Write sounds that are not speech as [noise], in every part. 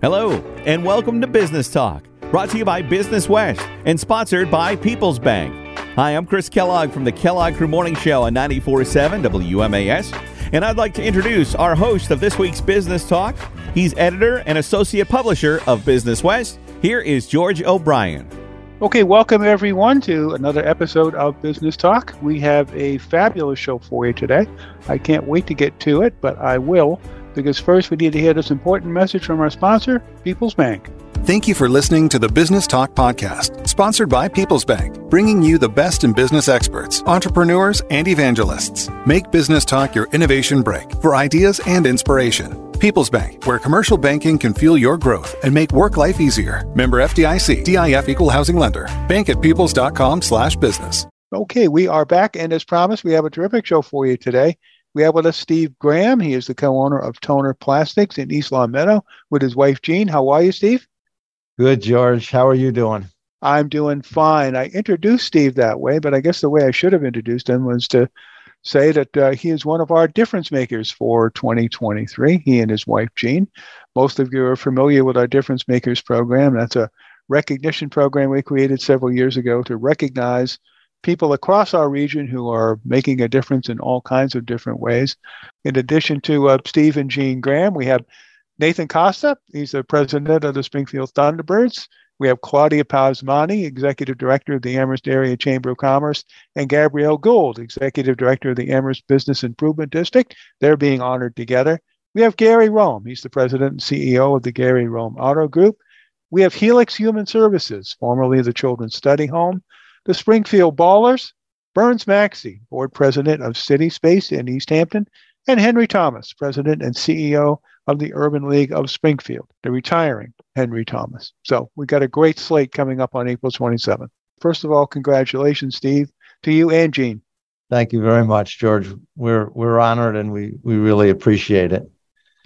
Hello, and welcome to Business Talk, brought to you by Business West and sponsored by People's Bank. Hi, I'm Chris Kellogg from the Kellogg Crew Morning Show on 94.7 WMAS, and I'd like to introduce our host of this week's Business Talk. He's editor and associate publisher of Business West. Here is George O'Brien. Okay, welcome everyone to another episode of Business Talk. We have a fabulous show for you today. I can't wait to get to it, but I will because first we need to hear this important message from our sponsor, People's Bank. Thank you for listening to the Business Talk Podcast, sponsored by People's Bank, bringing you the best in business experts, entrepreneurs, and evangelists. Make Business Talk your innovation break for ideas and inspiration. People's Bank, where commercial banking can fuel your growth and make work life easier. Member FDIC, DIF equal housing lender. Bank at peoples.com slash business. Okay, we are back, and as promised, we have a terrific show for you today. We have with us Steve Graham. He is the co-owner of Toner Plastics in East Longmeadow with his wife Jean. How are you, Steve? Good, George. How are you doing? I'm doing fine. I introduced Steve that way, but I guess the way I should have introduced him was to say that uh, he is one of our difference makers for 2023. He and his wife Jean. Most of you are familiar with our Difference Makers program. That's a recognition program we created several years ago to recognize people across our region who are making a difference in all kinds of different ways. In addition to uh, Steve and Jean Graham, we have Nathan Costa. He's the president of the Springfield Thunderbirds. We have Claudia Pazmany, executive director of the Amherst Area Chamber of Commerce, and Gabrielle Gould, executive director of the Amherst Business Improvement District. They're being honored together. We have Gary Rome. He's the president and CEO of the Gary Rome Auto Group. We have Helix Human Services, formerly the Children's Study Home the Springfield Ballers, Burns Maxey, board president of City Space in Easthampton, and Henry Thomas, president and CEO of the Urban League of Springfield, the retiring Henry Thomas. So we got a great slate coming up on April 27th. First of all, congratulations, Steve, to you and Jean. Thank you very much, George. We're we're honored and we we really appreciate it.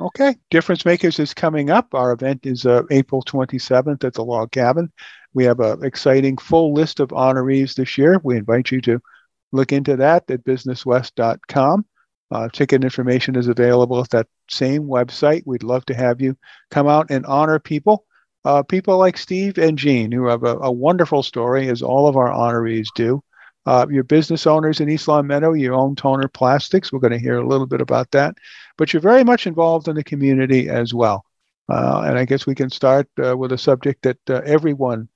Okay, Difference Makers is coming up. Our event is uh, April 27th at the Log Cabin. We have an exciting full list of honorees this year. We invite you to look into that at businesswest.com. Uh, ticket information is available at that same website. We'd love to have you come out and honor people, uh, people like Steve and Jean, who have a, a, wonderful story, as all of our honorees do. Uh, your business owners in East Longmeadow, you own Toner Plastics. We're going to hear a little bit about that. But you're very much involved in the community as well. Uh, and I guess we can start uh, with a subject that uh, everyone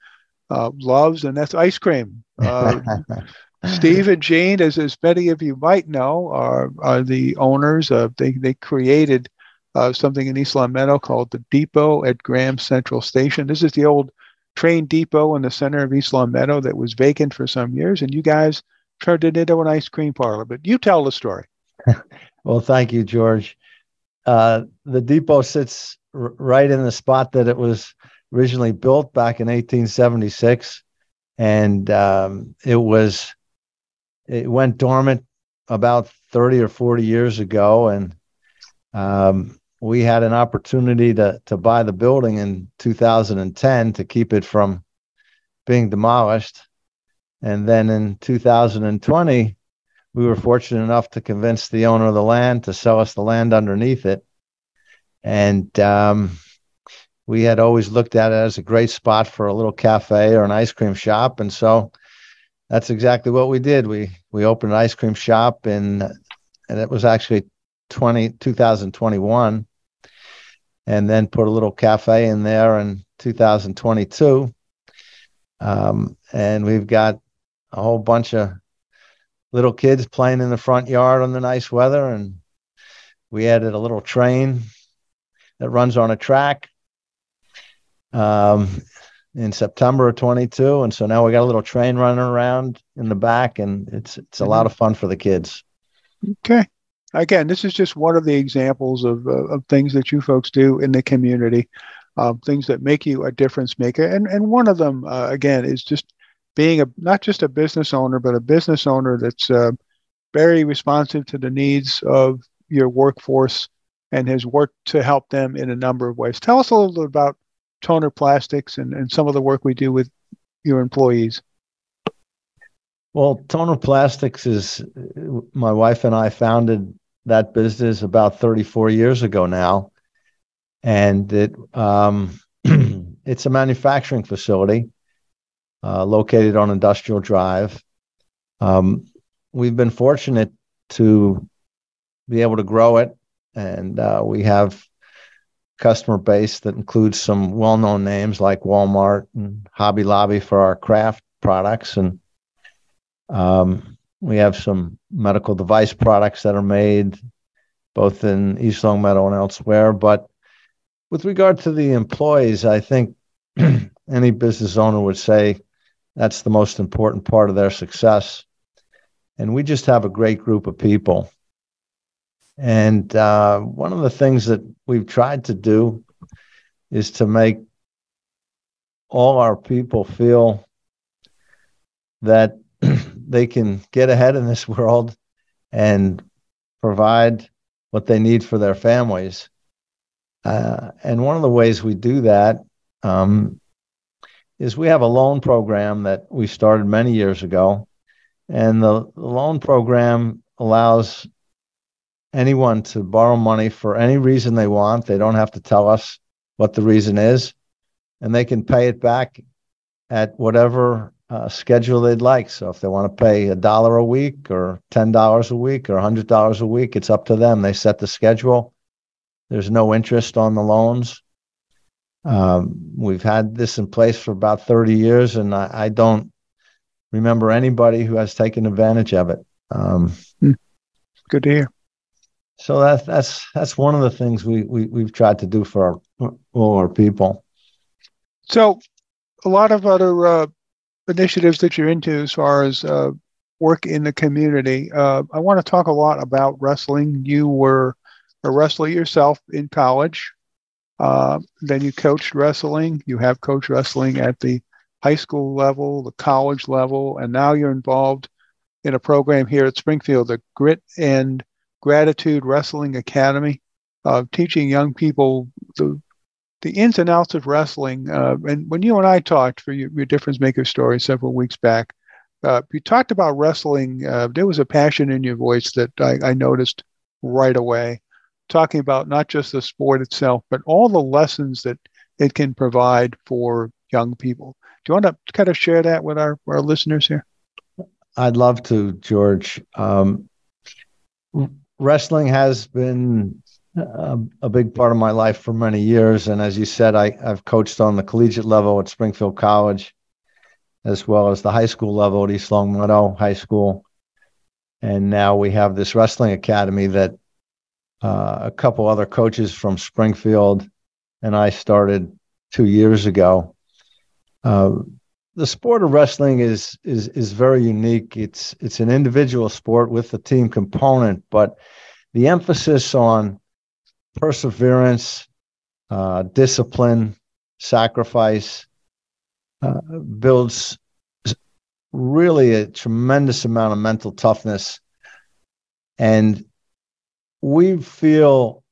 uh, loves, and that's ice cream. Uh, [laughs] Steve and Jean, as, as many of you might know, are, are the owners of, they, they created uh, something in East Longmeadow called the Depot at Graham Central Station. This is the old train depot in the center of East Longmeadow that was vacant for some years, and you guys turned it into an ice cream parlor. But you tell the story. [laughs] well, thank you, George. Uh, the depot sits r- right in the spot that it was originally built back in 1876, and um, it was it went dormant about 30 or 40 years ago, and um, we had an opportunity to to buy the building in 2010 to keep it from being demolished, and then in 2020 we were fortunate enough to convince the owner of the land to sell us the land underneath it, and um, we had always looked at it as a great spot for a little cafe or an ice cream shop, and so that's exactly what we did. We we opened an ice cream shop in, and it was actually 20, 2021, and then put a little cafe in there in 2022. Um, and we've got a whole bunch of little kids playing in the front yard on the nice weather, and we added a little train that runs on a track um, in September of 22. And so now we got a little train running around in the back, and it's it's a lot of fun for the kids. Okay. Again, this is just one of the examples of, uh, of things that you folks do in the community, uh, things that make you a difference maker. And, and one of them, uh, again, is just being a not just a business owner, but a business owner that's uh, very responsive to the needs of your workforce and has worked to help them in a number of ways. Tell us a little bit about toner plastics and, and some of the work we do with your employees? Well, Toner Plastics is my wife and I founded that business about 34 years ago now. and it um, [clears throat] it's a manufacturing facility uh, located on Industrial Drive. Um, we've been fortunate to be able to grow it, and uh, we have customer base that includes some well-known names like Walmart and Hobby Lobby for our craft products, and um, we have some medical device products that are made both in East Longmeadow and elsewhere. But with regard to the employees, I think [clears throat] any business owner would say that's the most important part of their success. And we just have a great group of people. And uh, one of the things that we've tried to do is to make all our people feel that they can get ahead in this [laughs] world and provide what they need for their families. Uh, and one of the ways we do that um, is we have a loan program that we started many years ago. And the, the loan program allows anyone to borrow money for any reason they want. They don't have to tell us what the reason is, and they can pay it back at whatever uh, schedule they'd like. So if they want to pay a dollar a week or ten dollars a week or a hundred dollars a week, it's up to them. They set the schedule. There's no interest on the loans. Um, we've had this in place for about 30 years, and I, I don't remember anybody who has taken advantage of it. Um, hmm. Good to hear so that's that's that's one of the things we, we we've tried to do for our all our people. So, a lot of other uh, initiatives that you're into as far as uh, work in the community. Uh, I want to talk a lot about wrestling. You were a wrestler yourself in college. Uh, then you coached wrestling. You have coached wrestling at the high school level, the college level, and now you're involved in a program here at Springfield, the Grit and Gratitude Wrestling Academy, uh, teaching young people the the ins and outs of wrestling. Uh, and when you and I talked for your, your difference maker story several weeks back, uh, you talked about wrestling. Uh, there was a passion in your voice that I, I, noticed right away, talking about not just the sport itself, but all the lessons that it can provide for young people. Do you want to kind of share that with our, our listeners here? I'd love to, George. Um, wrestling has been a, a, big part of my life for many years. And as you said, I, I've coached on the collegiate level at Springfield College, as well as the high school level at East Longmeadow High School. And now we have this wrestling academy that uh, a couple other coaches from Springfield and I started two years ago. Uh, the sport of wrestling is is is very unique. It's it's an individual sport with a team component, but the emphasis on perseverance, uh, discipline, sacrifice uh, builds really a tremendous amount of mental toughness, and we feel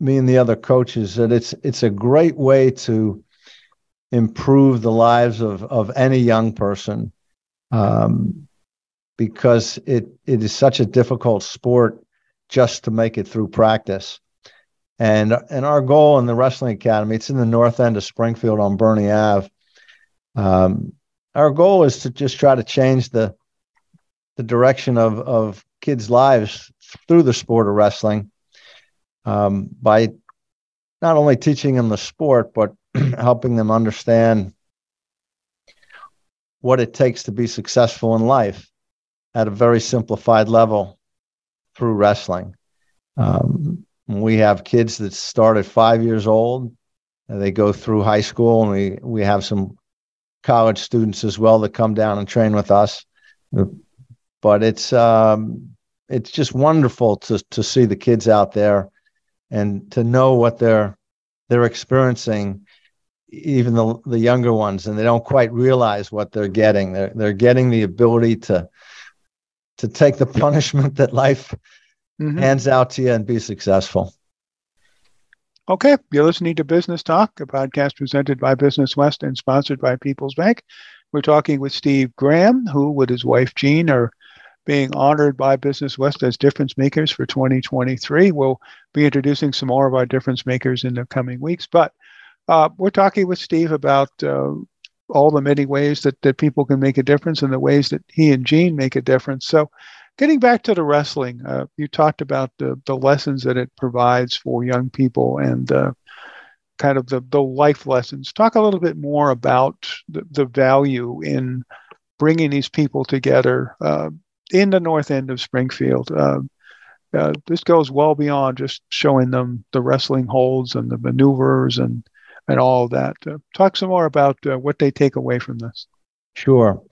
me and the other coaches that it's it's a great way to improve the lives of of any young person um, because it it is such a difficult sport just to make it through practice. And and our goal in the wrestling academy, it's in the north end of Springfield on Birnie Ave. Um, our goal is to just try to change the the direction of of kids' lives through the sport of wrestling um, by not only teaching them the sport, but [clears throat] helping them understand what it takes to be successful in life at a very simplified level through wrestling. Um, we have kids that start at five years old. And they go through high school, and we we have some college students as well that come down and train with us. But it's um, it's just wonderful to to see the kids out there and to know what they're they're experiencing even the the younger ones, and they don't quite realize what they're getting. They're they're getting the ability to to take the [laughs] punishment that life mm-hmm. hands out to you and be successful. Okay, you're listening to Business Talk, a podcast presented by Business West and sponsored by People's Bank. We're talking with Steve Graham, who, with his wife Jean, are being honored by Business West as difference makers for 2023. We'll be introducing some more of our difference makers in the coming weeks, but uh, we're talking with Steve about uh, all the many ways that, that people can make a difference and the ways that he and Jean make a difference. So, getting back to the wrestling, uh, you talked about the, the lessons that it provides for young people and uh, kind of the, the life lessons. Talk a little bit more about the, the value in bringing these people together uh, in the north end of Springfield. Uh, uh, this goes well beyond just showing them the wrestling holds and the maneuvers and and all that. Uh, talk some more about what they take away from this. Sure.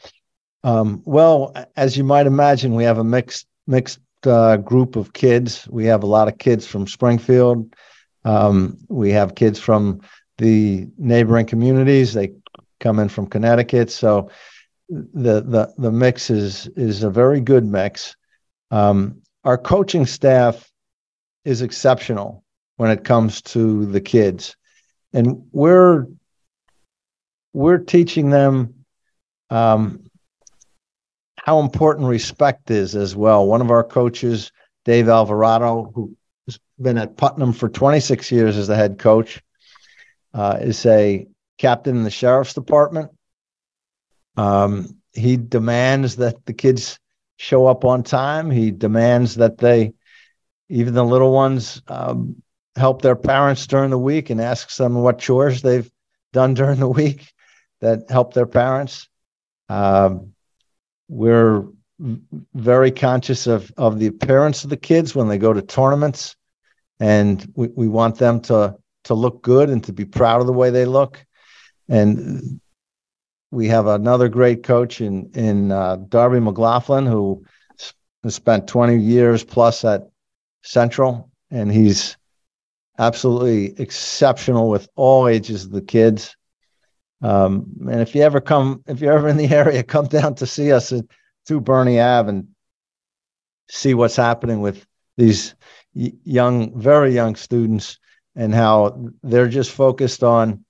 Um, well, as you might imagine, we have a mixed mixed uh, group of kids. We have a lot of kids from Springfield. Um, we have kids from the neighboring communities. They come in from Connecticut. So the the the mix is is a very good mix. Um, our coaching staff is exceptional when it comes to the kids, and we're we're teaching them um, how important respect is as well. One of our coaches, Dave Alvarado, who has been at Putnam for 26 years as the head coach, uh, is a captain in the sheriff's department um, he demands that the kids show up on time. He demands that they, even the little ones, um, help their parents during the week and asks them what chores they've done during the week that help their parents. Um, we're very conscious of of the appearance of the kids when they go to tournaments, and we, we want them to to look good and to be proud of the way they look. And we have another great coach in in uh, Darby McLaughlin who has spent 20 years plus at Central, and he's absolutely exceptional with all ages of the kids. Um, and if you ever come, if you're ever in the [laughs] area, come down to see us at, through Birnie Ave and see what's happening with these young, very young students and how they're just focused on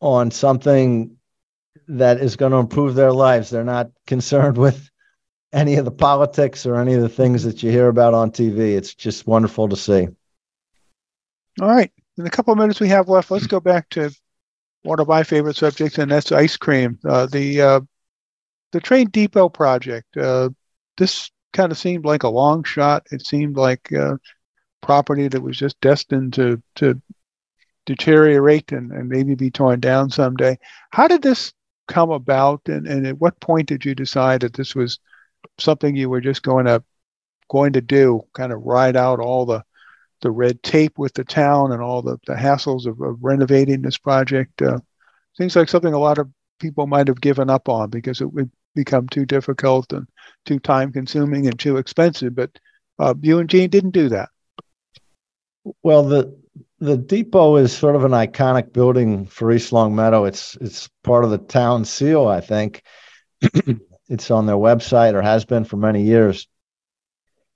on something that is going to improve their lives. They're not concerned with any of the politics or any of the things that you hear about on TV. It's just wonderful to see. All right. In a couple of minutes we have left, let's go back to one of my favorite subjects, and that's ice cream. Uh, the uh, the train depot project. Uh, this kind of seemed like a long shot. It seemed like uh, property that was just destined to to deteriorate and, and maybe be torn down someday. How did this come about, and, and at what point did you decide that this was something you were just going to going to do? Kind of ride out all the the red tape with the town and all the, the hassles of, of renovating this project. Uh, seems like something a lot of people might have given up on because it would become too difficult and too time consuming and too expensive. But uh, you and Jean didn't do that. Well, the the depot is sort of an iconic building for East Longmeadow. It's it's part of the town seal, I think. [clears throat] it's on their website or has been for many years.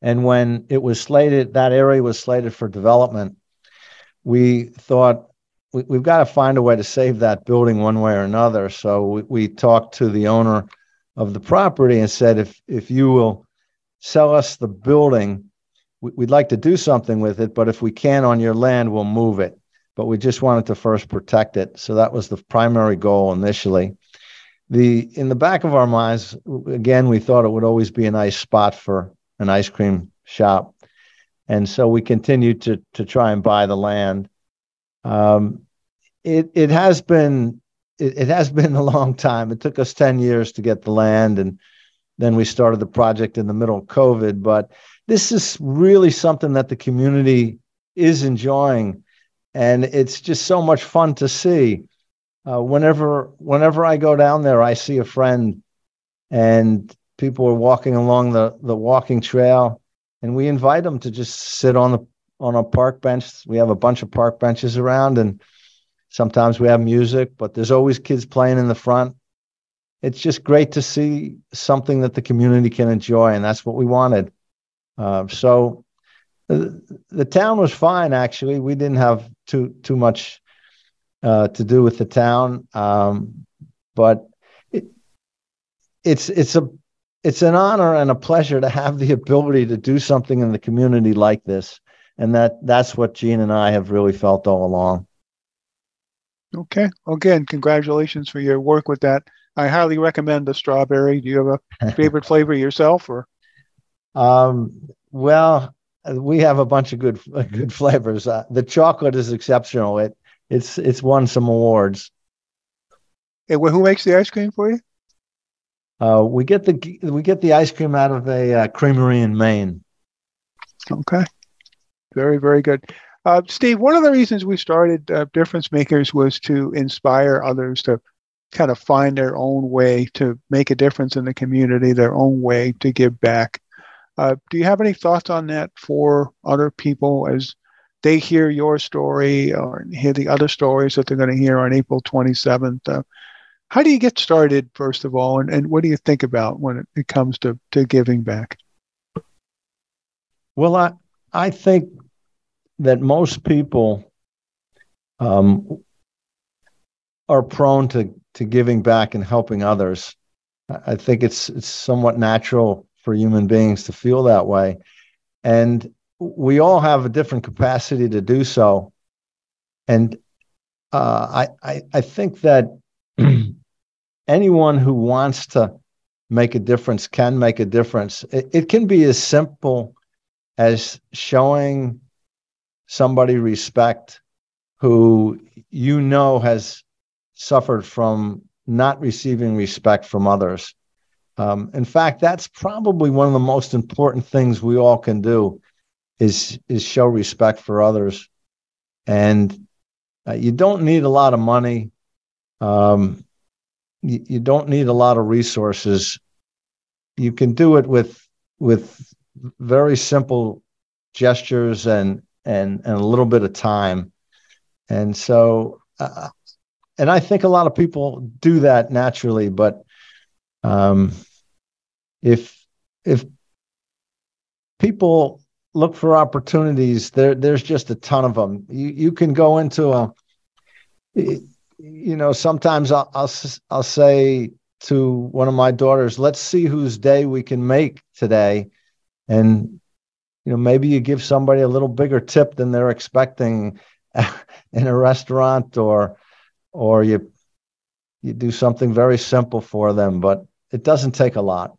And when it was slated, that area was slated for development. We thought we, have got to find a way to save that building one way or another. So we, we talked to the owner of the property and said, if if you will sell us the building we'd like to do something with it, but if we can on your land, we'll move it. But we just wanted to first protect it. So that was the primary goal initially. The in the back of our minds, again, we thought it would always be a nice spot for an ice cream shop. And so we continued to to try and buy the land. Um, it it has been it, it has been a long time. It took us 10 years to get the land and then we started the project in the middle of COVID. But this is really something that the community is enjoying, and it's just so much fun to see. Uh, whenever whenever I go down there, I see a friend, and people are walking along the the walking trail, and we invite them to just sit on the on a park bench. We have a bunch of park benches around, and sometimes we have music, but there's always kids playing in the front. It's just great to see something that the community can enjoy, and that's what we wanted. Uh, so the, the, town was fine. Actually, we didn't have too too much uh, to do with the town, um, but it, it's it's a it's an honor and a pleasure to have the ability to do something in the community like this. And that that's what Jean and I have really felt all along. Okay. Again, congratulations for your work with that. I highly recommend the strawberry. Do you have a [laughs] favorite flavor yourself or? Um, well, we have a bunch of good [laughs] good flavors. Uh, the chocolate is exceptional. It it's it's won some awards. Hey, well, who makes the ice cream for you? Uh, we get the we get the ice cream out of a uh, creamery in Maine. Okay, very very good. Uh, Steve, one of the reasons we started uh, Difference Makers was to inspire others to kind of find their own way to make a difference in the community, their own way to give back. Uh, do you have any thoughts on that for other people as they hear your story or hear the other stories that they're going to hear on April 27th? How do you get started, first of all, and, and what do you think about when it, it comes to, to giving back? Well, I, I think that most people um, are prone to, to giving back and helping others. I think it's it's somewhat natural for human beings to feel that way. And we all have a different capacity to do so. And uh, I, I, I think that [clears throat] anyone who wants to make a difference can make a difference. It, it can be as simple as showing somebody respect who you know has suffered from not receiving respect from others. Um, in fact, that's probably one of the most important things we all can do is is show respect for others, and uh, you don't need a lot of money. Um, you, you don't need a lot of resources. You can do it with with very simple gestures and and and a little bit of time, and so. Uh, and I think a lot of people do that naturally, but um, if if people look for opportunities, there there's just a ton of them. You you can go into a you know sometimes I'll, I'll I'll say to one of my daughters, let's see whose day we can make today, and you know maybe you give somebody a little bigger tip than they're expecting [laughs] in a restaurant or or you you do something very simple for them, but it doesn't take a lot.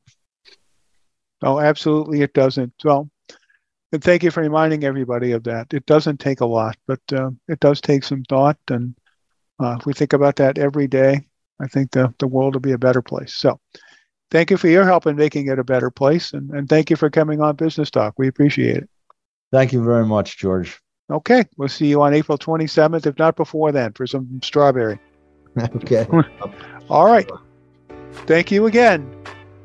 Oh, absolutely, it doesn't. Well, and thank you for reminding everybody of that. It doesn't take a lot, but uh, it does take some thought. And uh, if we think about that every day, I think the, the world will be a better place. So thank you for your help in making it a better place. And, and thank you for coming on Business Talk. We appreciate it. Thank you very much, George. Okay. We'll see you on April 27th, if not before then, for some strawberry. [laughs] okay. [laughs] all right. Thank you again.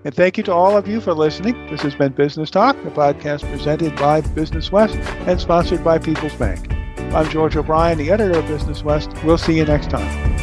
And thank you to all of you for listening. This has been Business Talk, a podcast presented by Business West and sponsored by People's Bank. I'm George O'Brien, the editor of Business West. We'll see you next time.